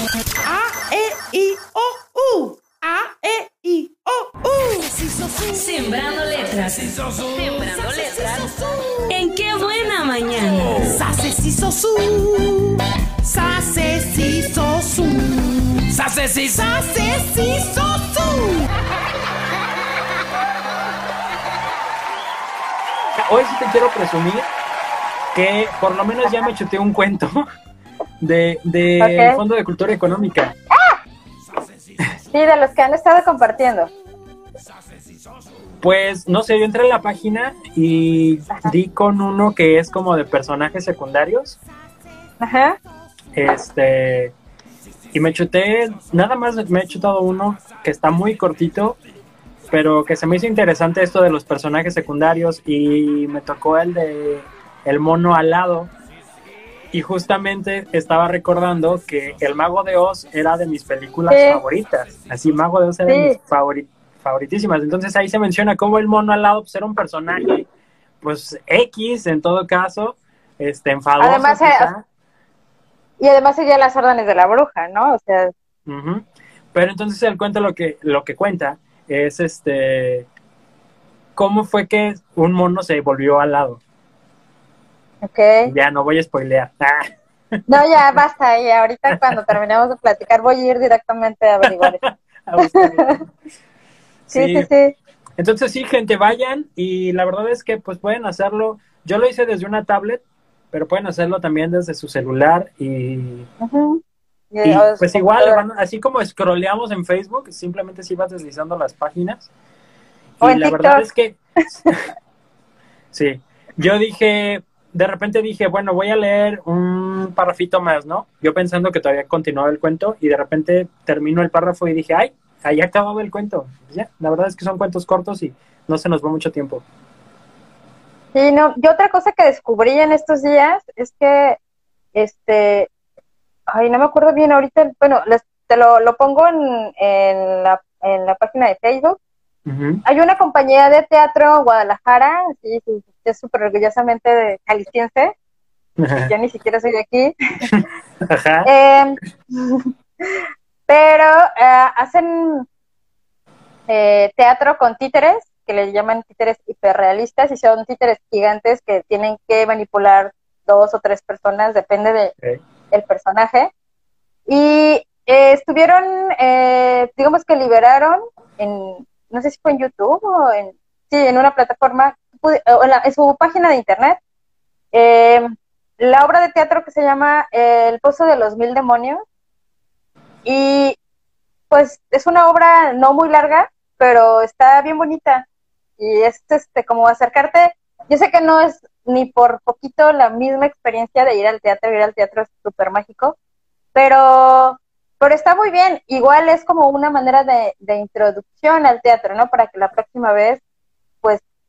A, E, I, O, U. A, E, I, O, U. Sembrando letras. Sembrando letras. ¿En qué buena mañana? Sase, si, so, su. Sase, si, so, su. Sase, si, Sase, si, so, su. Hoy sí te quiero presumir que por lo menos ya me chuté un cuento de, de Fondo de Cultura Económica. Sí, de los que han estado compartiendo. Pues no sé, yo entré en la página y di con uno que es como de personajes secundarios. Ajá. Este. Y me chuté, nada más me he chutado uno que está muy cortito, pero que se me hizo interesante esto de los personajes secundarios y me tocó el de el mono alado. Y justamente estaba recordando que El Mago de Oz era de mis películas Sí. favoritas. Así, Mago de Oz era de Sí. mis favori- favoritísimas. Entonces ahí se menciona cómo el mono alado pues, era un personaje, pues X en todo caso, este, enfadoso. Además, eh, quizá. Y además seguía las órdenes de la bruja, ¿no? O sea. Pero entonces el cuento lo que, lo que cuenta es este cómo fue que un mono se volvió al lado. Ok. Ya no voy a spoilear. No, ya basta. Y ahorita cuando terminemos de platicar voy a ir directamente a averiguar eso. a. Sí, Sí. sí, sí. Entonces sí, gente, vayan y la verdad es que pues pueden hacerlo. Yo lo hice desde una tablet, pero pueden hacerlo también desde su celular y, pues igual, van- así como scrolleamos en Facebook, simplemente si vas deslizando las páginas. O Y la TikTok. verdad es que sí, yo dije, de repente dije, bueno, voy a leer un parrafito más, ¿no? Yo pensando que todavía continuaba el cuento y de repente termino el párrafo y dije, ay, ahí acababa el cuento. Pues ya, la verdad es que son cuentos cortos y no se nos va mucho tiempo. Sí, no, y otra cosa que descubrí en estos días es que, este, ay, no me acuerdo bien ahorita, bueno, les, te lo, lo pongo en, en, la, en la página de Facebook. Hay una compañía de teatro en Guadalajara, sí, sí, es súper orgullosamente de jalisciense, yo ni siquiera soy de aquí, Ajá. Eh, pero eh, hacen eh, teatro con títeres, que le llaman títeres hiperrealistas, y son títeres gigantes que tienen que manipular dos o tres personas, depende de, Ok. el personaje. Y eh, estuvieron, eh, digamos que liberaron en, no sé si fue en YouTube o en, sí, en una plataforma, en, la- en su página de internet, eh, la obra de teatro que se llama eh, El Pozo de los Mil Demonios. Y pues es una obra no muy larga, pero está bien bonita. Y es este como acercarte, yo sé que no es ni por poquito la misma experiencia de ir al teatro, ir al teatro es súper mágico, pero, pero está muy bien. Igual es como una manera de, introducción al teatro, ¿no? Para que la próxima vez,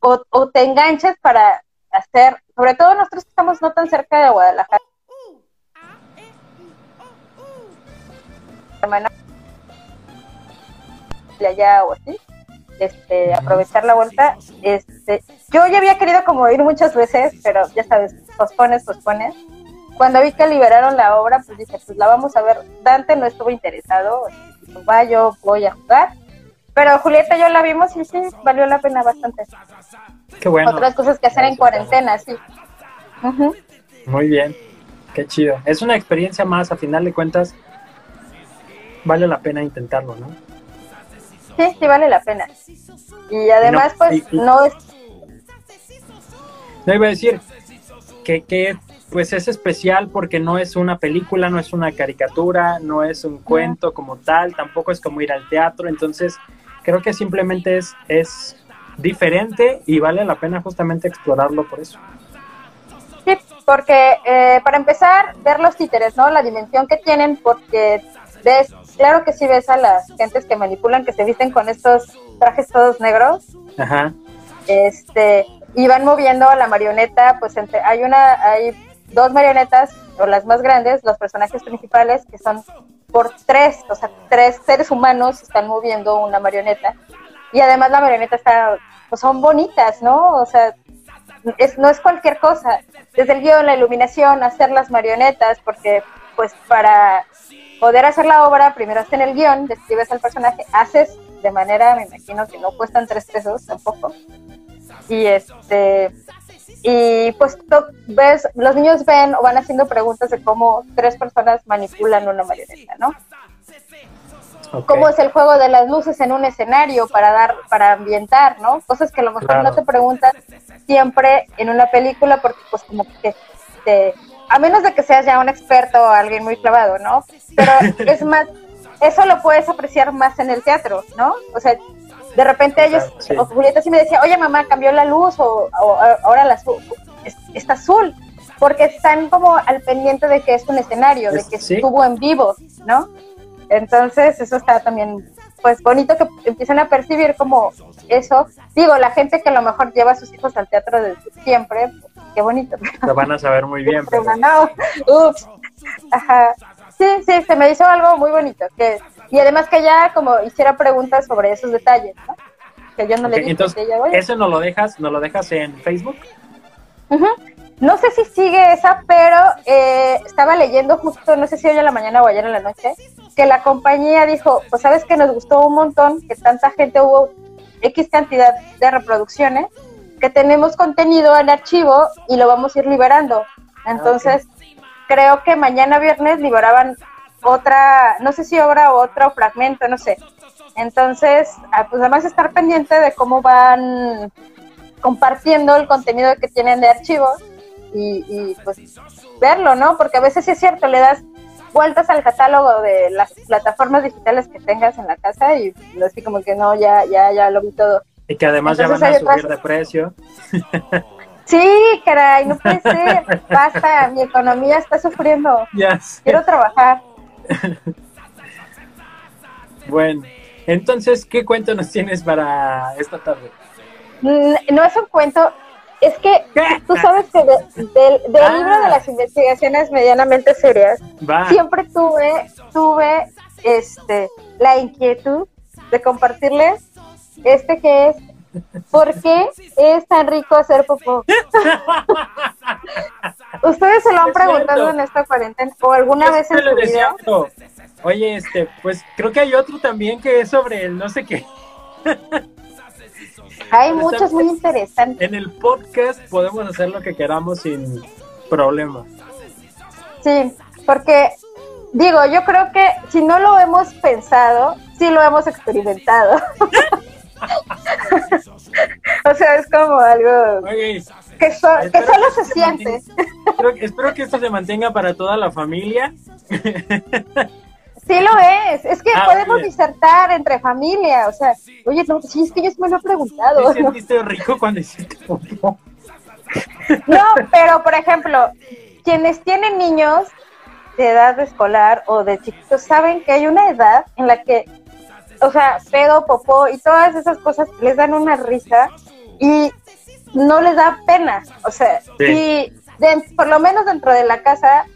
o, te enganches para hacer, sobre todo nosotros estamos no tan cerca de Guadalajara, semana de allá o así, este, aprovechar la vuelta. Este, yo ya había querido como ir muchas veces, pero ya sabes, pospones, pospones. Cuando vi que liberaron la obra, pues dije, pues la vamos a ver. Dante no estuvo interesado, va, yo voy a jugar. Pero Julieta y yo la vimos y sí, valió la pena bastante. Qué bueno. Otras cosas que hacer en cuarentena, sí. Muy bien. Qué chido. Es una experiencia más, a final de cuentas, vale la pena intentarlo, ¿no? Sí, sí vale la pena. Y además, No, pues, y- y- no es No iba a decir que, que pues es especial porque no es una película, no es una caricatura, no es un cuento como tal, tampoco es como ir al teatro, entonces creo que simplemente es, es diferente y vale la pena justamente explorarlo por eso. Sí, porque eh, para empezar, ver los títeres, ¿no? La dimensión que tienen, porque ves, claro que sí ves a las gentes que manipulan, que se visten con estos trajes todos negros, Ajá. este, y van moviendo a la marioneta, pues entre, hay una, hay dos marionetas, o las más grandes, los personajes principales, que son por tres, o sea, tres seres humanos están moviendo una marioneta, y además la marioneta está, pues son bonitas, ¿no? O sea, es, no es cualquier cosa. Desde el guion, la iluminación, hacer las marionetas, porque pues para poder hacer la obra, primero haces en el guion, describes al personaje, haces de manera, me imagino que no cuestan tres pesos tampoco. Y este y pues ves, los niños ven o van haciendo preguntas de cómo tres personas manipulan una marioneta, ¿no? cómo es el juego de las luces en un escenario para dar, para ambientar, ¿no? Cosas que a lo mejor no te preguntas siempre en una película porque pues como que te, a menos de que seas ya un experto o alguien muy clavado, ¿no? Pero es más, eso lo puedes apreciar más en el teatro, ¿no? O sea, de repente ellos, o Julieta sí me decía, oye mamá, cambió la luz o, ahora la azul, está azul, porque están como al pendiente de que es un escenario, de que estuvo en vivo, ¿no? Entonces, eso está también, pues, bonito que empiecen a percibir como eso. Digo, la gente que a lo mejor lleva a sus hijos al teatro desde siempre, pues, qué bonito. Lo van a saber muy bien. Pero... No, ups. Ajá. Sí, sí, se me hizo algo muy bonito. Que, y además que ya como hiciera preguntas sobre esos detalles, ¿no? Que yo no le dije. Entonces, ¿eso no lo dejas, no lo dejas en Facebook? No sé si sigue esa, pero eh, estaba leyendo justo, no sé si hoy en la mañana o ayer en la noche, que la compañía dijo, pues sabes que nos gustó un montón, que tanta gente hubo X cantidad de reproducciones, que tenemos contenido en archivo y lo vamos a ir liberando. Entonces, creo que mañana viernes liberaban otra, no sé si obra o otro fragmento, no sé. Entonces, ah, pues además estar pendiente de cómo van compartiendo el contenido que tienen de archivos y, pues verlo, ¿no? Porque a veces es cierto, le das vueltas al catálogo de las plataformas digitales que tengas en la casa y así como que no, ya, ya, ya lo vi todo. Y que además ya van a subir de precio. Sí, caray, no puede ser. Basta, mi economía está sufriendo. Quiero trabajar. Bueno, entonces, ¿qué cuento nos tienes para esta tarde? No es un cuento, es que tú sabes que del ah. libro de las investigaciones medianamente serias, siempre tuve, tuve este, la inquietud de compartirles este que es ¿Por qué es tan rico hacer popó? ¿Ustedes se lo han preguntado en esta cuarentena o alguna vez en su vida? Oye, este, pues creo que hay otro también que es sobre el no sé qué. Hay muchos muy interesantes. En el podcast podemos hacer lo que queramos sin problema. Sí, porque digo, yo creo que si no lo hemos pensado, sí lo hemos experimentado. o sea, es como algo que, solo se, siente. espero que esto se mantenga para toda la familia. Sí lo es, es que ah, podemos disertar entre familia, o sea, oye, no, sí, es que yo me lo he preguntado. ¿Te sentiste rico cuando hiciste No, pero por ejemplo, quienes tienen niños de edad escolar o de chiquitos saben que hay una edad en la que, o sea, pedo, popó y todas esas cosas les dan una risa y no les da pena, o sea, y por lo menos dentro de la casa,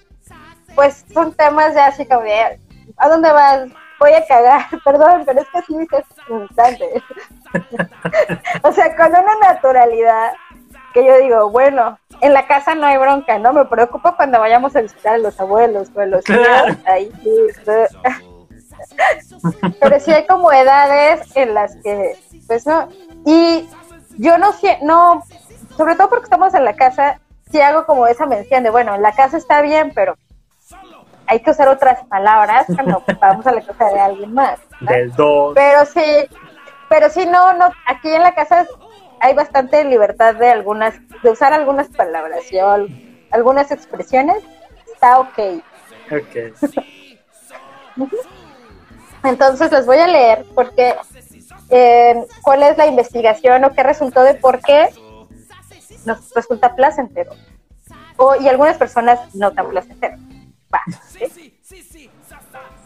pues son temas ya así como de ¿a dónde vas? Voy a cagar, perdón, pero es que así es instante. o sea, con una naturalidad que yo digo, bueno, en la casa no hay bronca, ¿no? Me preocupa cuando vayamos a visitar a los abuelos o a los tíos, ahí Pero sí hay como edades en las que, pues no, y yo no sé, no, sobre todo porque estamos en la casa, sí hago como esa mención de, bueno, en la casa está bien, pero hay que usar otras palabras cuando vamos a la casa de alguien más. Del dos. Pero sí, pero sí, no, no, aquí en la casa hay bastante libertad de algunas, de usar algunas palabras, yo, algunas expresiones, está ok. Ok. Entonces les voy a leer porque eh, cuál es la investigación o qué resultó de por qué nos resulta placentero. O, y algunas personas no tan placentero.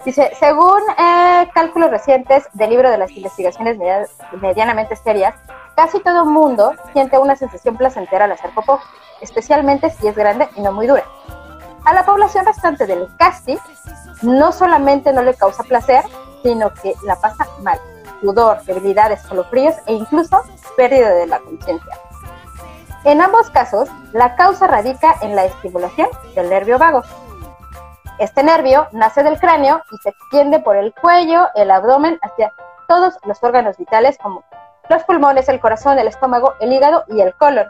Dice, según eh, cálculos recientes del libro de las investigaciones medianamente serias, casi todo mundo siente una sensación placentera al hacer popó, especialmente si es grande y no muy dura. A la población restante del casti, no solamente no le causa placer, sino que la pasa mal, sudor, debilidades, fríos e incluso pérdida de la conciencia. En ambos casos, la causa radica en la estimulación del nervio vago, Este nervio nace del cráneo y se extiende por el cuello, el abdomen, hacia todos los órganos vitales como los pulmones, el corazón, el estómago, el hígado y el colon.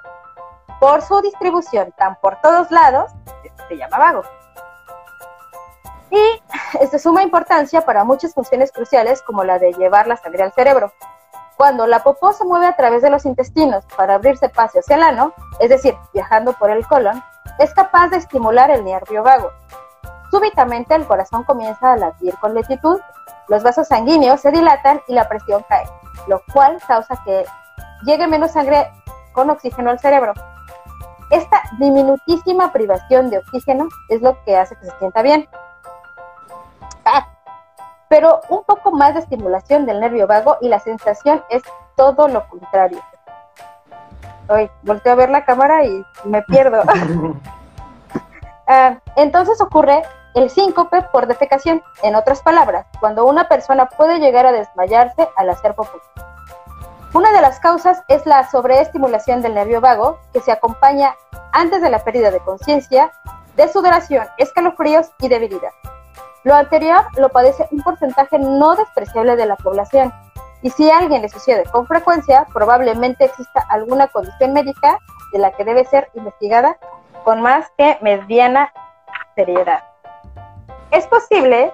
Por su distribución tan por todos lados, se llama vago. Y es de suma importancia para muchas funciones cruciales como la de llevar la sangre al cerebro. Cuando la popó se mueve a través de los intestinos para abrirse paso hacia ano, es decir, viajando por el colon, es capaz de estimular el nervio vago. Súbitamente el corazón comienza a latir con lentitud, los vasos sanguíneos se dilatan y la presión cae, lo cual causa que llegue menos sangre con oxígeno al cerebro. Esta diminutísima privación de oxígeno es lo que hace que se sienta bien. Pero un poco más de estimulación del nervio vago y la sensación es todo lo contrario. Hoy volteo a ver la cámara y me pierdo. Ah, entonces ocurre el síncope por defecación. En otras palabras, cuando una persona puede llegar a desmayarse al hacer popó. Una de las causas es la sobreestimulación del nervio vago, que se acompaña antes de la pérdida de conciencia, de sudoración, escalofríos y debilidad. Lo anterior lo padece un porcentaje no despreciable de la población, y si alguien le sucede con frecuencia, probablemente exista alguna condición médica de la que debe ser investigada con más que mediana seriedad. Es posible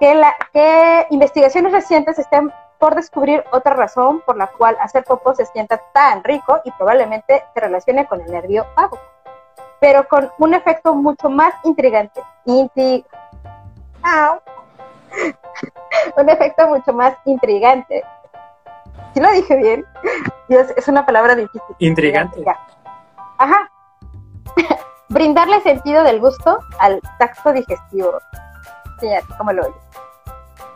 que, la, que investigaciones recientes estén por descubrir otra razón por la cual hacer popó se sienta tan rico y probablemente se relacione con el nervio vago, pero con un efecto mucho más intrigante. Un efecto mucho más intrigante. ¿Sí lo dije bien? Dios, es una palabra difícil. Intrigante. Ajá. Brindarle sentido del gusto al tacto digestivo. Sí, como lo oyes.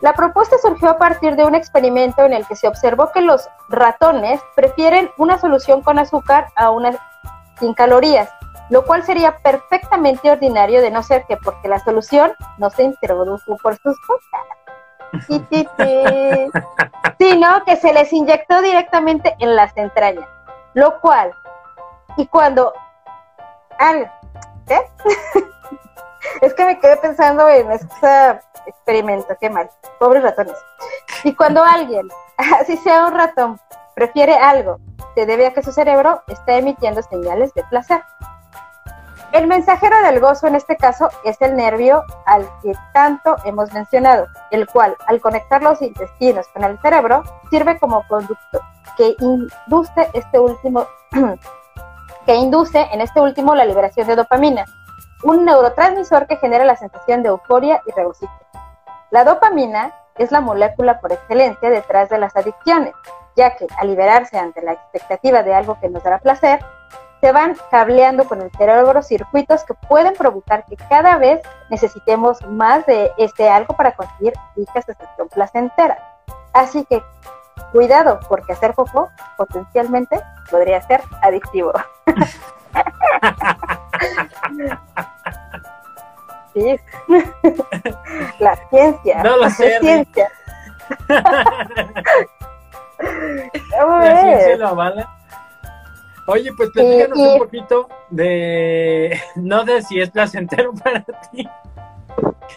La propuesta surgió a partir de un experimento en el que se observó que los ratones prefieren una solución con azúcar a una sin calorías lo cual sería perfectamente ordinario de no ser que porque la solución no se introdujo por sus cosas, sino que se les inyectó directamente en las entrañas, lo cual, y cuando al, ¿qué? es que me quedé pensando en este experimento, qué mal, pobres ratones. Y cuando alguien, así sea un ratón, prefiere algo, se debe a que su cerebro está emitiendo señales de placer. El mensajero del gozo en este caso es el nervio al que tanto hemos mencionado, el cual al conectar los intestinos con el cerebro sirve como conducto que induce este último que induce en este último la liberación de dopamina, un neurotransmisor que genera la sensación de euforia y regocijo. La dopamina es la molécula por excelencia detrás de las adicciones, ya que al liberarse ante la expectativa de algo que nos dará placer, se van cableando con el cerebro circuitos que pueden provocar que cada vez necesitemos más de este algo para conseguir dicha sensación placentera. Así que cuidado, porque hacer poco potencialmente podría ser adictivo. sí. La ciencia. No lo sé. Ciencia. La ciencia lo avala. Oye, pues platícanos un poquito de, no de si es placentero para ti,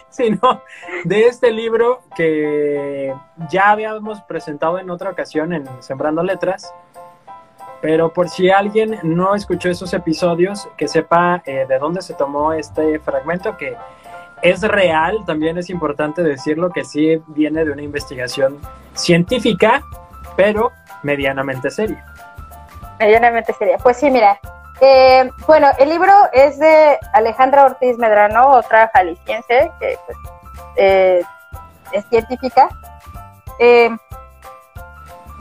sino de este libro que ya habíamos presentado en otra ocasión en Sembrando Letras, pero por si alguien no escuchó esos episodios, que sepa eh, de dónde se tomó este fragmento, que es real, también es importante decirlo, que sí viene de una investigación científica, pero medianamente seria medianamente sería. Pues sí, mira. Eh, bueno, el libro es de Alejandra Ortiz Medrano, otra jalisciense que pues, eh, es científica. Eh,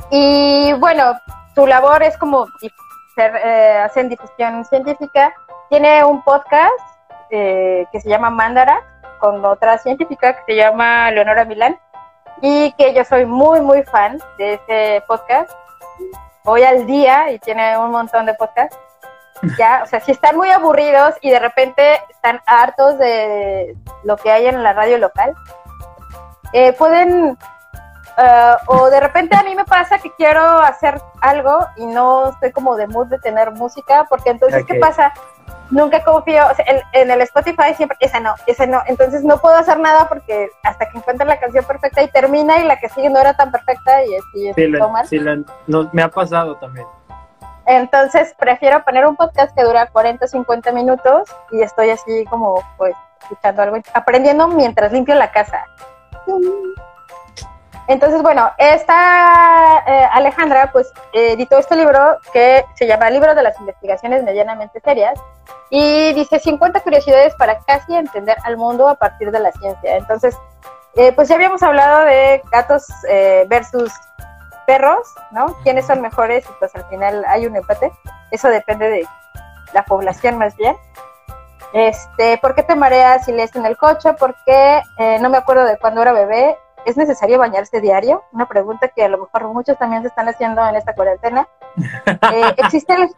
y bueno, su labor es como ser, hacen difusión científica. Tiene un podcast que se llama Mandara con otra científica que se llama Leonora Milán y que yo soy muy, muy fan de ese podcast voy al día y tiene un montón de podcasts. Ya, o sea, si están muy aburridos y de repente están hartos de lo que hay en la radio local, eh, pueden, eh, o de repente a mí me pasa que quiero hacer algo y no estoy como de mood de tener música, porque entonces, ¿qué pasa? Nunca confío, o sea, en, en el Spotify siempre, esa no, esa no, entonces no puedo hacer nada porque hasta que encuentre la canción perfecta y termina y la que sigue no era tan perfecta y así Sí, es todo mal. sí, no, me ha pasado también. Entonces prefiero poner un podcast que dura 40 o 50 minutos y estoy así como pues escuchando algo, aprendiendo mientras limpio la casa. Entonces, bueno, esta eh, Alejandra pues editó este libro que se llama Libro de las Investigaciones Medianamente Serias y dice 50 curiosidades para casi entender al mundo a partir de la ciencia. Entonces, eh, pues ya habíamos hablado de gatos eh, versus perros, ¿no? ¿Quiénes son mejores? Y pues al final hay un empate. Eso depende de la población más bien. Este, ¿por qué te mareas si lees en el coche? ¿Por qué eh, no me acuerdo de cuando era bebé? ¿Es necesario bañarse diario? Una pregunta que a lo mejor muchos también se están haciendo en esta cuarentena. Eh, ¿existe, el,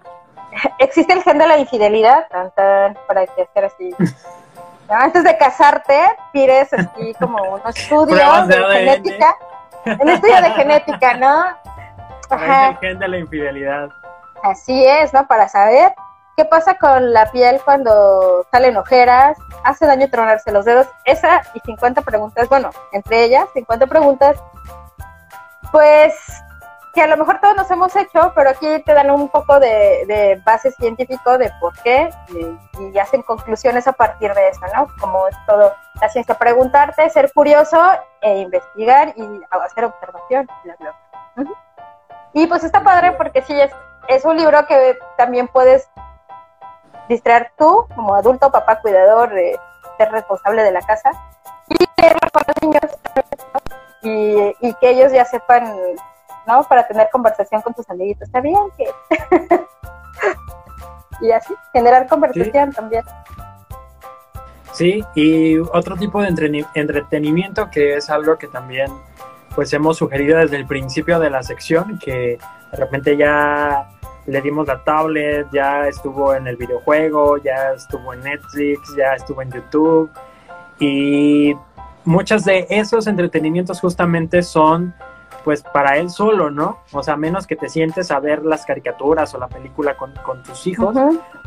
¿Existe el gen de la infidelidad? Para que hacer así. ¿no? Antes de casarte, pides así como un estudio Pruebas de genética. Un estudio de genética, ¿no? Es el gen de la infidelidad. Así es, ¿no? Para saber qué pasa con la piel cuando salen ojeras, hace daño tronarse los dedos. Esa y 50 preguntas, bueno, entre ellas 50 preguntas, pues que a lo mejor todos nos hemos hecho, pero aquí te dan un poco de, de base científico de por qué y, y hacen conclusiones a partir de eso, ¿no? Como es todo la ciencia, preguntarte, ser curioso e investigar y hacer observación. bla, bla. Y pues está padre porque sí, es, es un libro que también puedes distraer tú como adulto, papá, cuidador, de ser responsable de la casa y con los niños y, y que ellos ya sepan, ¿no? Para tener conversación con tus amiguitos. Está bien que... y así, generar conversación también. Sí, y otro tipo de entretenimiento que es algo que también pues hemos sugerido desde el principio de la sección, que de repente ya le dimos la tablet, ya estuvo en el videojuego, ya estuvo en Netflix, ya estuvo en YouTube. Y muchos de esos entretenimientos justamente son pues para él solo, ¿no? O sea, menos que te sientes a ver las caricaturas o la película con, con tus hijos,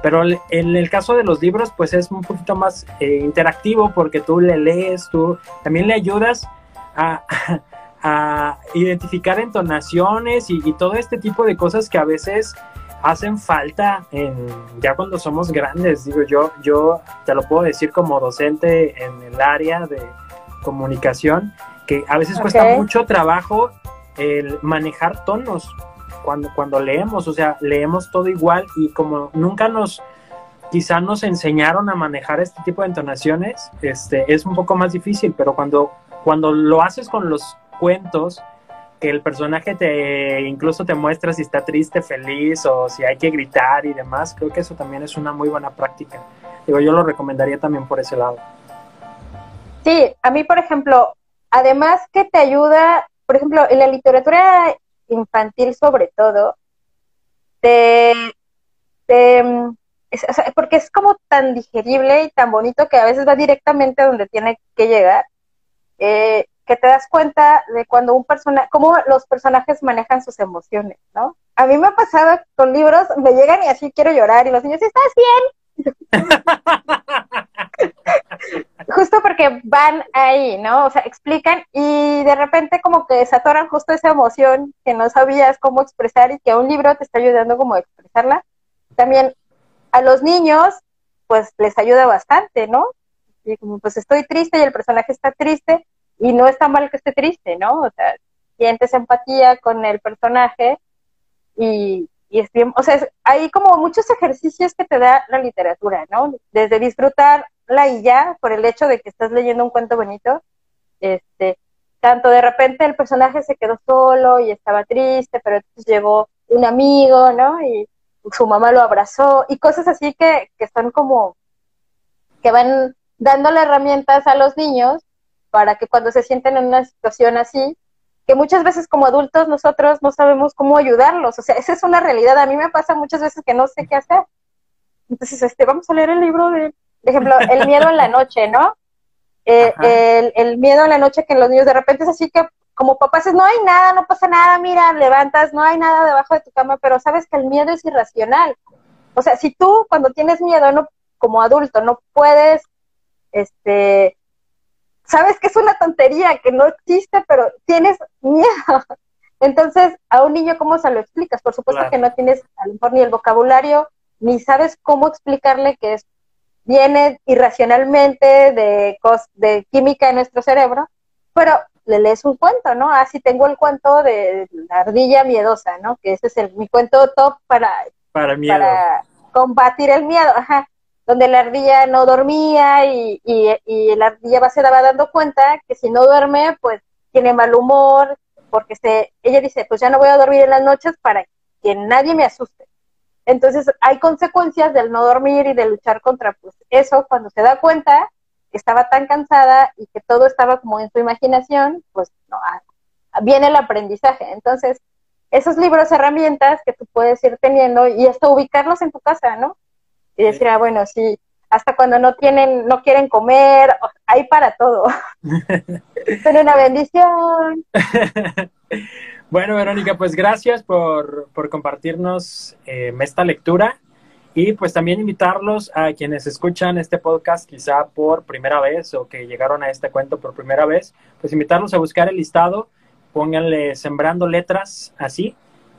pero en el caso de los libros, pues es un poquito más eh, interactivo porque tú le lees, tú también le ayudas a, a identificar entonaciones y, y todo este tipo de cosas que a veces hacen falta en, ya cuando somos grandes. Digo, yo, yo te lo puedo decir como docente en el área de comunicación, que a veces cuesta mucho trabajo el manejar tonos cuando, cuando leemos, o sea, leemos todo igual y como nunca nos, quizá nos enseñaron a manejar este tipo de entonaciones, este, es un poco más difícil, pero cuando, cuando lo haces con los cuentos, que el personaje te incluso te muestra si está triste, feliz o si hay que gritar y demás, creo que eso también es una muy buena práctica. Digo, yo lo recomendaría también por ese lado. Sí, a mí, por ejemplo, además que te ayuda, por ejemplo, en la literatura infantil sobre todo, te, porque es como tan digerible y tan bonito que a veces va directamente a donde tiene que llegar, eh, que te das cuenta de cuando un personaje, cómo los personajes manejan sus emociones, ¿no? A mí me ha pasado con libros, me llegan y así quiero llorar y los niños, ¿estás bien? justo porque van ahí, ¿no? O sea, explican y de repente como que se atoran justo esa emoción que no sabías cómo expresar y que un libro te está ayudando como a expresarla. También a los niños, pues les ayuda bastante, ¿no? Y como pues estoy triste y el personaje está triste y no está mal que esté triste, ¿no? O sea, sientes empatía con el personaje y, y es bien, o sea, es- hay como muchos ejercicios que te da la literatura, ¿no? Desde disfrutarla y ya, por el hecho de que estás leyendo un cuento bonito, este, tanto de repente el personaje se quedó solo y estaba triste, pero entonces llegó un amigo, ¿no? Y su mamá lo abrazó y cosas así que, que son como, que van dándole herramientas a los niños para que cuando se sienten en una situación así, que muchas veces como adultos nosotros no sabemos cómo ayudarlos, o sea, esa es una realidad, a mí me pasa muchas veces que no sé qué hacer. Entonces, este, vamos a leer el libro de, por ejemplo, El miedo en la noche, ¿no? Eh, el miedo en la noche que los niños de repente es así que como papás es, no hay nada, no pasa nada, mira, levantas, no hay nada debajo de tu cama, pero sabes que el miedo es irracional. O sea, si tú cuando tienes miedo no, como adulto, no puedes, este, sabes que es una tontería, que no existe, pero tienes miedo. Entonces, a un niño, ¿cómo se lo explicas? Por supuesto que no tienes a lo mejor ni el vocabulario, ni sabes cómo explicarle que es, viene irracionalmente de, de química en nuestro cerebro, pero le lees un cuento, ¿no? Así tengo el cuento de la ardilla miedosa, ¿no? Que ese es el, mi cuento top para, para, para combatir el miedo, ajá. Donde la ardilla no dormía y, y, y la ardilla se daba dando cuenta que si no duerme, pues tiene mal humor, porque se, ella dice, pues ya no voy a dormir en las noches para que nadie me asuste. Entonces hay consecuencias del no dormir y de luchar contra pues eso cuando se da cuenta que estaba tan cansada y que todo estaba como en su imaginación, pues no, ah, viene el aprendizaje. Entonces, esos libros, herramientas que tú puedes ir teniendo y hasta ubicarlos en tu casa, ¿no? Y decir, ah, bueno, sí, hasta cuando no tienen, no quieren comer, hay para todo. es una bendición. bueno, Verónica, pues gracias por, por compartirnos eh, esta lectura y pues también invitarlos a quienes escuchan este podcast quizá por primera vez o que llegaron a este cuento por primera vez, pues invitarlos a buscar el listado, pónganle sembrando letras así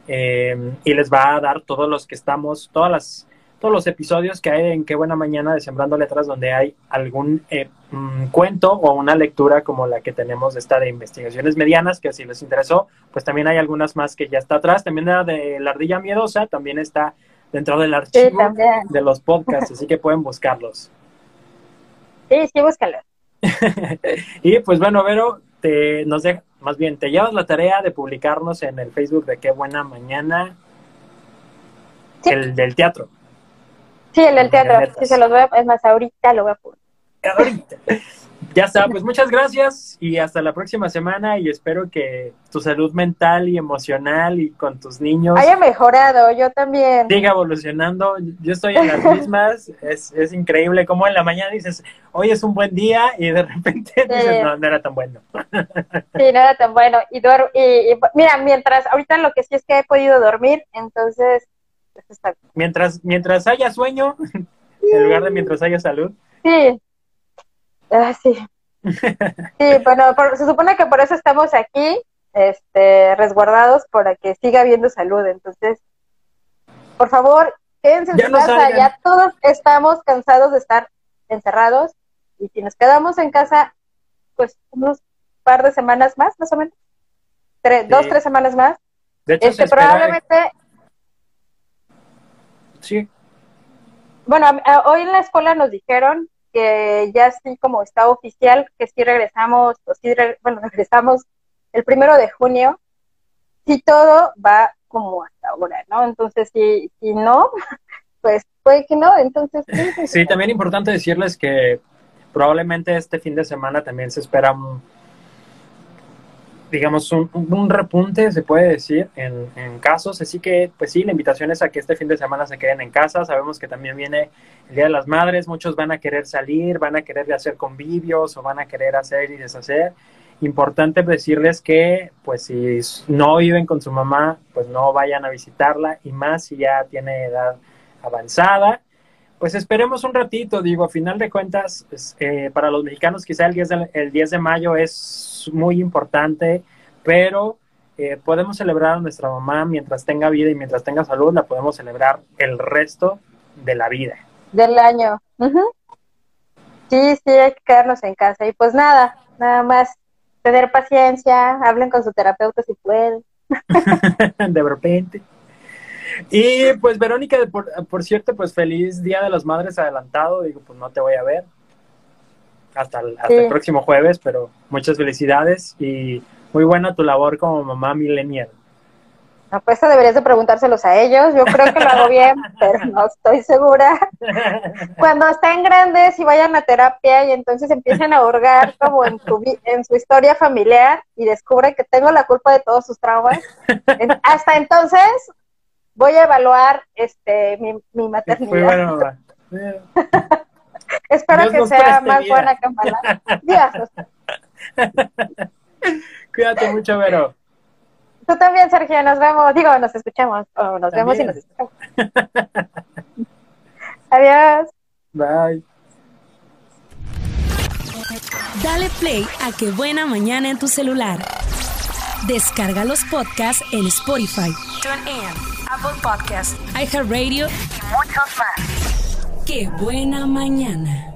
eh, y les va a dar todos los que estamos, todas las, todos los episodios que hay en Qué Buena Mañana de Sembrando Letras donde hay algún eh, mm, cuento o una lectura como la que tenemos esta de investigaciones medianas, que si les interesó, pues también hay algunas más que ya está atrás, también la de La Ardilla Miedosa, también está dentro del archivo de los podcasts, así que pueden buscarlos. Sí, sí, búscalos. y pues bueno, Vero, te, nos deja, más bien, te llevas la tarea de publicarnos en el Facebook de Qué Buena Mañana, el del teatro. Sí, el del teatro, sí, se los voy a, es más, ahorita lo voy a publicar. Ahorita. Ya está, pues muchas gracias y hasta la próxima semana y espero que tu salud mental y emocional y con tus niños haya mejorado, yo también. Siga evolucionando, yo estoy en las mismas, es, es increíble como en la mañana dices, hoy es un buen día y de repente dices, no, no era tan bueno. Sí, no era tan bueno. Y, y, mira, mientras, ahorita lo que sí es que he podido dormir, entonces... Mientras, mientras haya sueño, en lugar de mientras haya salud. Sí, Ah, sí. Sí, bueno, se supone que por eso estamos aquí, este, resguardados para que siga habiendo salud. Entonces, por favor, quédense en su casa. Ya todos estamos cansados de estar encerrados y si nos quedamos en casa, pues unos par de semanas más, más o menos, dos, tres semanas más. De hecho, este, probablemente. Sí. Bueno, hoy en la escuela nos dijeron que ya sí como está oficial, que sí regresamos, o sí bueno, regresamos el primero de junio, si todo va como hasta ahora, ¿no? Entonces, si, si no, pues puede que no, entonces... Sí, también importante decirles que probablemente este fin de semana también se espera digamos, un, un, repunte, se puede decir, en, en, casos. Así que, pues sí, la invitación es a que este fin de semana se queden en casa. Sabemos que también viene el Día de las Madres, muchos van a querer salir, van a querer hacer convivios o van a querer hacer y deshacer. Importante decirles que, pues si no viven con su mamá, pues no vayan a visitarla y más si ya tiene edad avanzada. Pues esperemos un ratito, digo, a final de cuentas, pues, eh, para los mexicanos quizá el 10 de, el 10 de mayo es muy importante, pero eh, podemos celebrar a nuestra mamá mientras tenga vida y mientras tenga salud, la podemos celebrar el resto de la vida. Del año. Sí, sí, hay que quedarnos en casa. Y pues nada, nada más tener paciencia, hablen con su terapeuta si pueden. de repente. Y pues Verónica, por, cierto, pues feliz Día de las Madres adelantado. Digo, pues no te voy a ver hasta, el, hasta el próximo jueves, pero muchas felicidades y muy buena tu labor como mamá millennial. No, pues deberías de preguntárselos a ellos. Yo creo que lo hago bien, pero no estoy segura. Cuando estén grandes y vayan a terapia y entonces empiecen a hurgar como en su, en su historia familiar y descubren que tengo la culpa de todos sus traumas, hasta entonces voy a evaluar este mi, mi maternidad. Espero que sea más buena que mala. Cuídate mucho, Vero. Tú también, Sergio. Nos vemos. Digo, nos escuchamos. O nos vemos y nos escuchamos. Adiós. Bye. Dale play a Qué Buena Mañana en tu celular. Descarga los podcasts en Spotify, TuneIn, Apple Podcasts, iHeartRadio y muchos más. Qué Buena Mañana.